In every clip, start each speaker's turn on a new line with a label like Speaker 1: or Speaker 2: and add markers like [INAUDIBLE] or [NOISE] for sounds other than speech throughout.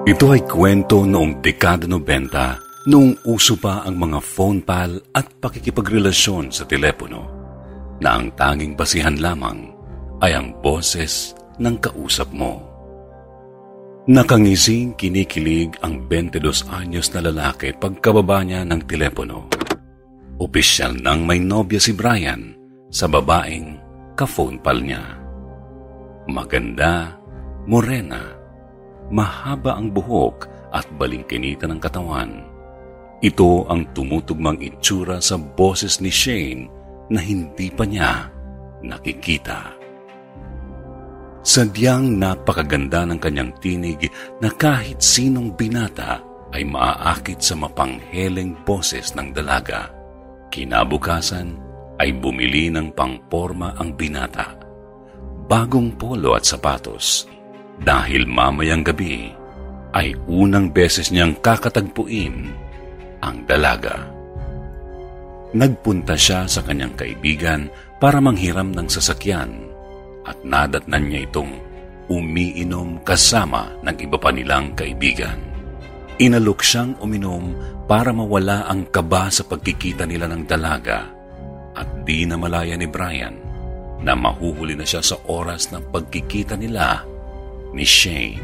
Speaker 1: Ito ay kwento noong dekada 90 noong uso pa ang mga phone pal at pakikipagrelasyon sa telepono na ang tanging basihan lamang ay ang boses ng kausap mo. Nakangising kinikilig ang 22 anyos na lalaki pagkababa niya ng telepono. Opisyal nang may nobya si Brian sa babaeng ka-phone pal niya. Maganda, morena, mahaba ang buhok at balingkinita ng katawan. Ito ang tumutugmang itsura sa boses ni Shane na hindi pa niya nakikita. Sadyang napakaganda ng kanyang tinig na kahit sinong binata ay maaakit sa mapangheleng boses ng dalaga. Kinabukasan ay bumili ng pangporma ang binata. Bagong polo at sapatos dahil mamayang gabi ay unang beses niyang kakatagpuin ang dalaga. Nagpunta siya sa kanyang kaibigan para manghiram ng sasakyan at nadatnan niya itong umiinom kasama ng iba pa nilang kaibigan. Inalok siyang uminom para mawala ang kaba sa pagkikita nila ng dalaga at di na malaya ni Brian na mahuhuli na siya sa oras ng pagkikita nila ni Shane.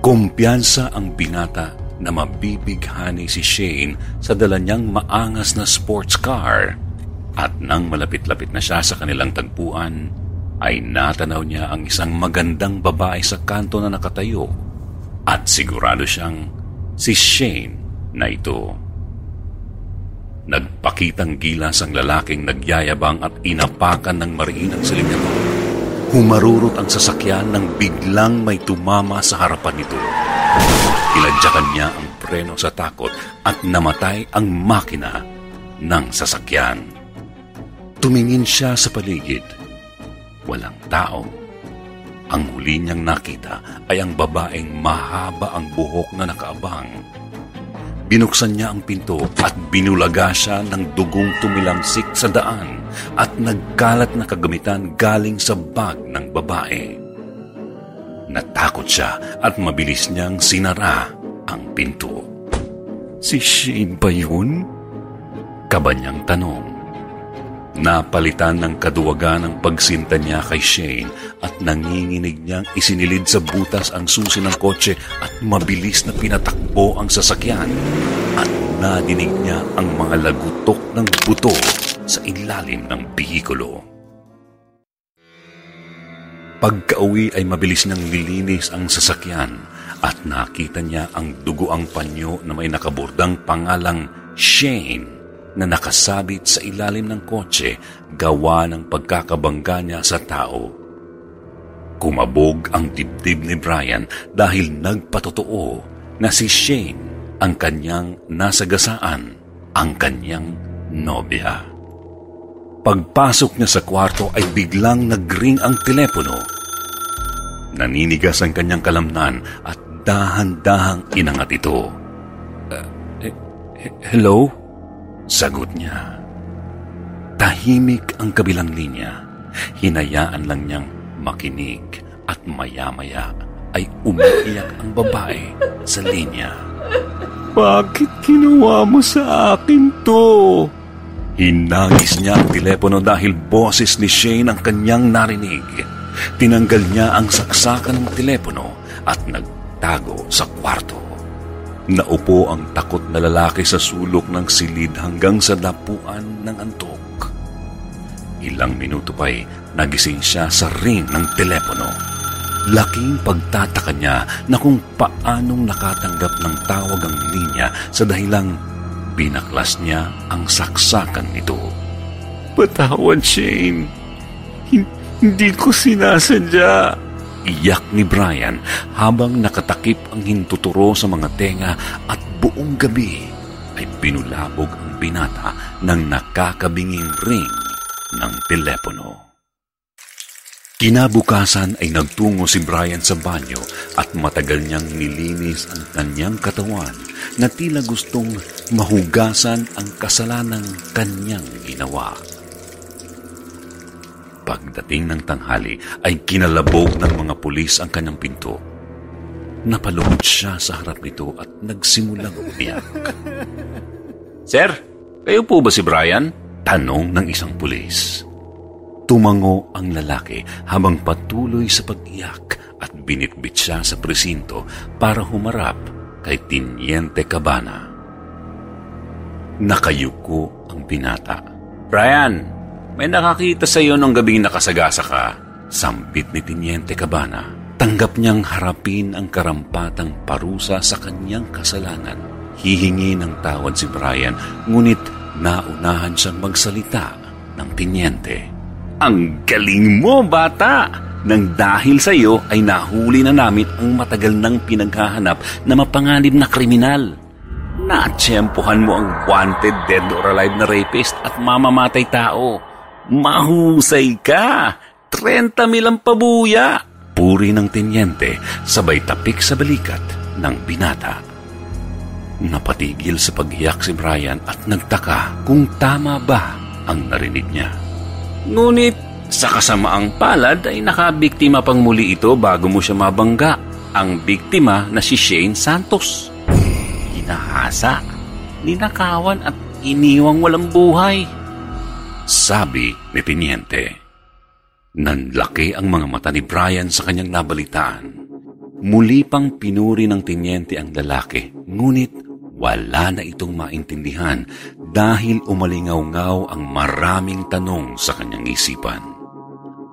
Speaker 1: Kumpiyansa ang binata na mabibighani si Shane sa dala niyang maangas na sports car at nang malapit-lapit na siya sa kanilang tagpuan, ay natanaw niya ang isang magandang babae sa kanto na nakatayo at sigurado siyang si Shane na ito. Nagpakitang gilas ang lalaking nagyayabang at inapakan ng mariin ang silid nito. Humarurot ang sasakyan nang biglang may tumama sa harapan nito. Iladyakan niya ang preno sa takot at namatay ang makina ng sasakyan. Tumingin siya sa paligid. Walang tao. Ang huli niyang nakita ay ang babaeng mahaba ang buhok na nakaabang Binuksan niya ang pinto at binulaga siya ng dugong tumilamsik sa daan at nagkalat na kagamitan galing sa bag ng babae. Natakot siya at mabilis niyang sinara ang pinto. Si Shane ba yun? Kabanyang tanong. Napalitan ng kaduwagan ang pagsinta niya kay Shane at nanginginig niyang isinilid sa butas ang susi ng kotse at mabilis na pinatakbo ang sasakyan. At nadinig niya ang mga lagutok ng buto sa ilalim ng bihikulo. Pagka-uwi ay mabilis nang lilinis ang sasakyan at nakita niya ang dugoang panyo na may nakaburdang pangalang Shane na nakasabit sa ilalim ng kotse gawa ng pagkakabangga niya sa tao. Kumabog ang dibdib ni Brian dahil nagpatotoo na si Shane ang kanyang nasagasaan, ang kanyang nobya. Pagpasok niya sa kwarto ay biglang nagring ang telepono. Naninigas ang kanyang kalamnan at dahan-dahang inangat ito. Uh, eh, hello? Sagot niya. Tahimik ang kabilang linya. Hinayaan lang niyang makinig at maya-maya ay umiiyak ang babae sa linya.
Speaker 2: Bakit ginawa mo sa akin to?
Speaker 1: Hinagis niya ang telepono dahil boses ni Shane ang kanyang narinig. Tinanggal niya ang saksakan ng telepono at nagtago sa kwarto. Naupo ang takot na lalaki sa sulok ng silid hanggang sa dapuan ng antok. Ilang minuto pa'y nagising siya sa ring ng telepono. Laking pagtataka niya na kung paanong nakatanggap ng tawag ang linya sa dahilang binaklas niya ang saksakan nito.
Speaker 2: Patawad, Shane. Hindi ko sinasadya.
Speaker 1: Iyak ni Brian habang nakatakip ang hintuturo sa mga tenga at buong gabi ay binulabog ang binata ng nakakabinging ring ng telepono. Kinabukasan ay nagtungo si Brian sa banyo at matagal niyang nilinis ang kanyang katawan na tila gustong mahugasan ang kasalanang kanyang ginawa. Pagdating ng tanghali ay kinalabog ng mga pulis ang kanyang pinto. Napalungod siya sa harap nito at nagsimulang umiyak. [LAUGHS] Sir, kayo po ba si Brian? Tanong ng isang pulis. Tumango ang lalaki habang patuloy sa pag-iyak at binitbit siya sa presinto para humarap kay Tiniente Cabana. Nakayuko ang binata. Brian, may nakakita sa iyo nung gabing nakasagasa ka. Sambit ni Tiniente Cabana. Tanggap niyang harapin ang karampatang parusa sa kanyang kasalanan. Hihingi ng tawad si Brian, ngunit naunahan siyang magsalita ng Tiniente. Ang galing mo, bata! Nang dahil sa iyo ay nahuli na namin ang matagal nang pinaghahanap na mapanganib na kriminal. Natsyempohan mo ang wanted, dead or alive na rapist at mamamatay tao. Mahusay ka! 30 mil ang pabuya! Puri ng tinyente, sabay tapik sa balikat ng binata. Napatigil sa paghiyak si Brian at nagtaka kung tama ba ang narinig niya. Ngunit sa kasamaang palad ay nakabiktima pang muli ito bago mo siya mabangga. Ang biktima na si Shane Santos. Hinahasa, ninakawan at iniwang walang buhay. Sabi ni Tiniente. Nanlaki ang mga mata ni Brian sa kanyang nabalitaan. Muli pang pinuri ng Tiniente ang lalaki, ngunit wala na itong maintindihan dahil umalingaw-ngaw ang maraming tanong sa kanyang isipan.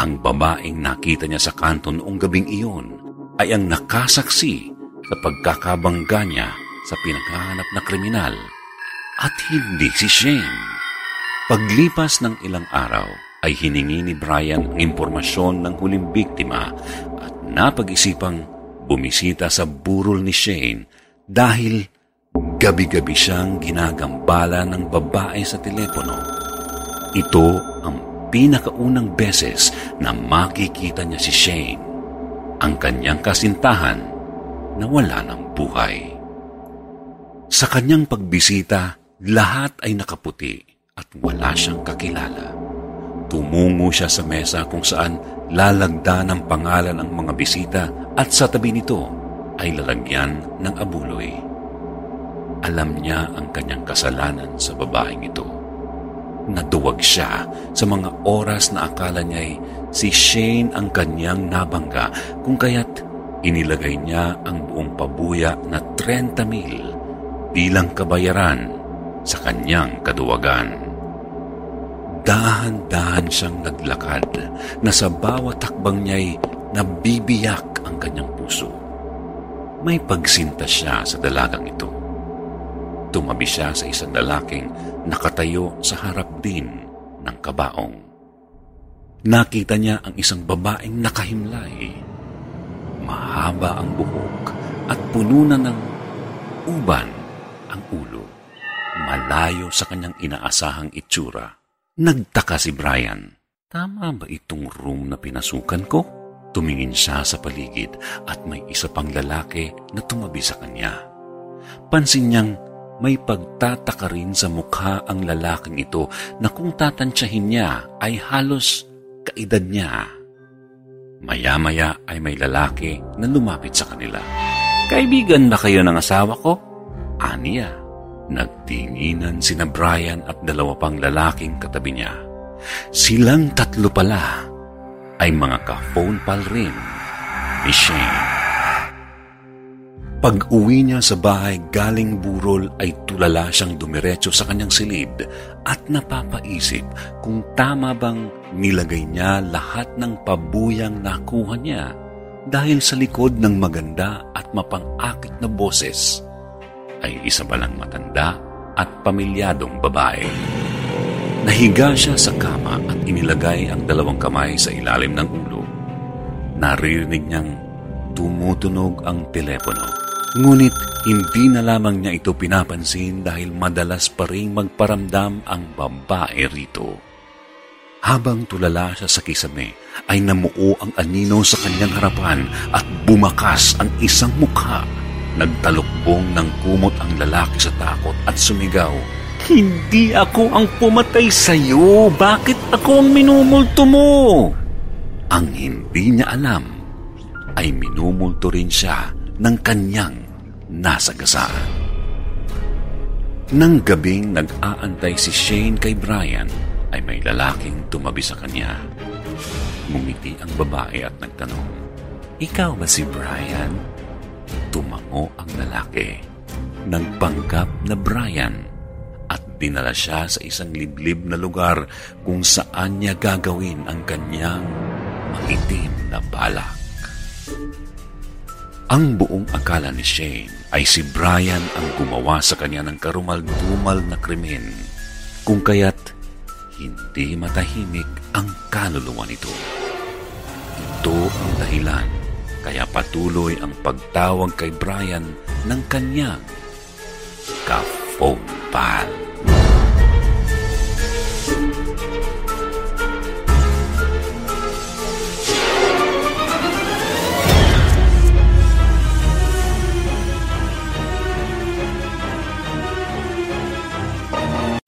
Speaker 1: Ang babaeng nakita niya sa kanto noong gabing iyon ay ang nakasaksi sa pagkakabangga niya sa pinaghahanap na kriminal at hindi si Shane. Paglipas ng ilang araw, ay hiningi ni Brian ang impormasyon ng huling biktima at napag-isipang bumisita sa burol ni Shane dahil gabi-gabi siyang ginagambala ng babae sa telepono. Ito ang pinakaunang beses na makikita niya si Shane, ang kanyang kasintahan na wala ng buhay. Sa kanyang pagbisita, lahat ay nakaputi at wala siyang kakilala. Tumungo siya sa mesa kung saan lalagda ng pangalan ang mga bisita at sa tabi nito ay lalagyan ng abuloy. Alam niya ang kanyang kasalanan sa babaeng ito. Naduwag siya sa mga oras na akala niya'y si Shane ang kanyang nabangga kung kaya't inilagay niya ang buong pabuya na 30 mil bilang kabayaran sa kanyang kaduwagan. Dahan-dahan siyang naglakad na sa bawat takbang niya'y nabibiyak ang kanyang puso. May pagsinta siya sa dalagang ito. Tumabi siya sa isang lalaking nakatayo sa harap din ng kabaong. Nakita niya ang isang babaeng nakahimlay. Mahaba ang buhok at puno na ng uban ang ulo malayo sa kanyang inaasahang itsura. Nagtaka si Brian. Tama ba itong room na pinasukan ko? Tumingin siya sa paligid at may isa pang lalaki na tumabi sa kanya. Pansin niyang may pagtataka rin sa mukha ang lalaking ito na kung tatansyahin niya ay halos kaedad niya. Maya-maya ay may lalaki na lumapit sa kanila. Kaibigan ba kayo ng asawa ko? Aniya. Nagtinginan sina Brian at dalawa pang lalaking katabi niya. Silang tatlo pala ay mga ka-phone pal rin ni Shane. Pag uwi niya sa bahay galing burol ay tulala siyang dumiretso sa kanyang silid at napapaisip kung tama bang nilagay niya lahat ng pabuyang nakuha niya dahil sa likod ng maganda at mapangakit na boses ay isa palang matanda at pamilyadong babae. Nahiga siya sa kama at inilagay ang dalawang kamay sa ilalim ng ulo. Naririnig niyang tumutunog ang telepono. Ngunit hindi na lamang niya ito pinapansin dahil madalas pa rin magparamdam ang babae rito. Habang tulala siya sa kisame, ay namuo ang anino sa kanyang harapan at bumakas ang isang mukha. Nagtalukbong ng kumot ang lalaki sa takot at sumigaw,
Speaker 2: Hindi ako ang pumatay sa'yo. Bakit ako ang minumulto mo?
Speaker 1: Ang hindi niya alam ay minumulto rin siya ng kanyang nasagasaan. Nang gabing nag-aantay si Shane kay Brian, ay may lalaking tumabi sa kanya. Ngumiti ang babae at nagtanong, Ikaw ba si Brian? Tumango ang lalaki. Nagpanggap na Brian at dinala siya sa isang liblib na lugar kung saan niya gagawin ang kanyang maitim na balak. Ang buong akala ni Shane ay si Brian ang gumawa sa kanya ng karumal-dumal na krimen, kung kaya't hindi matahimik ang kaluluwa nito. Ito ang dahilan kaya patuloy ang pagtawag kay Brian ng kanyang ka-phone pal.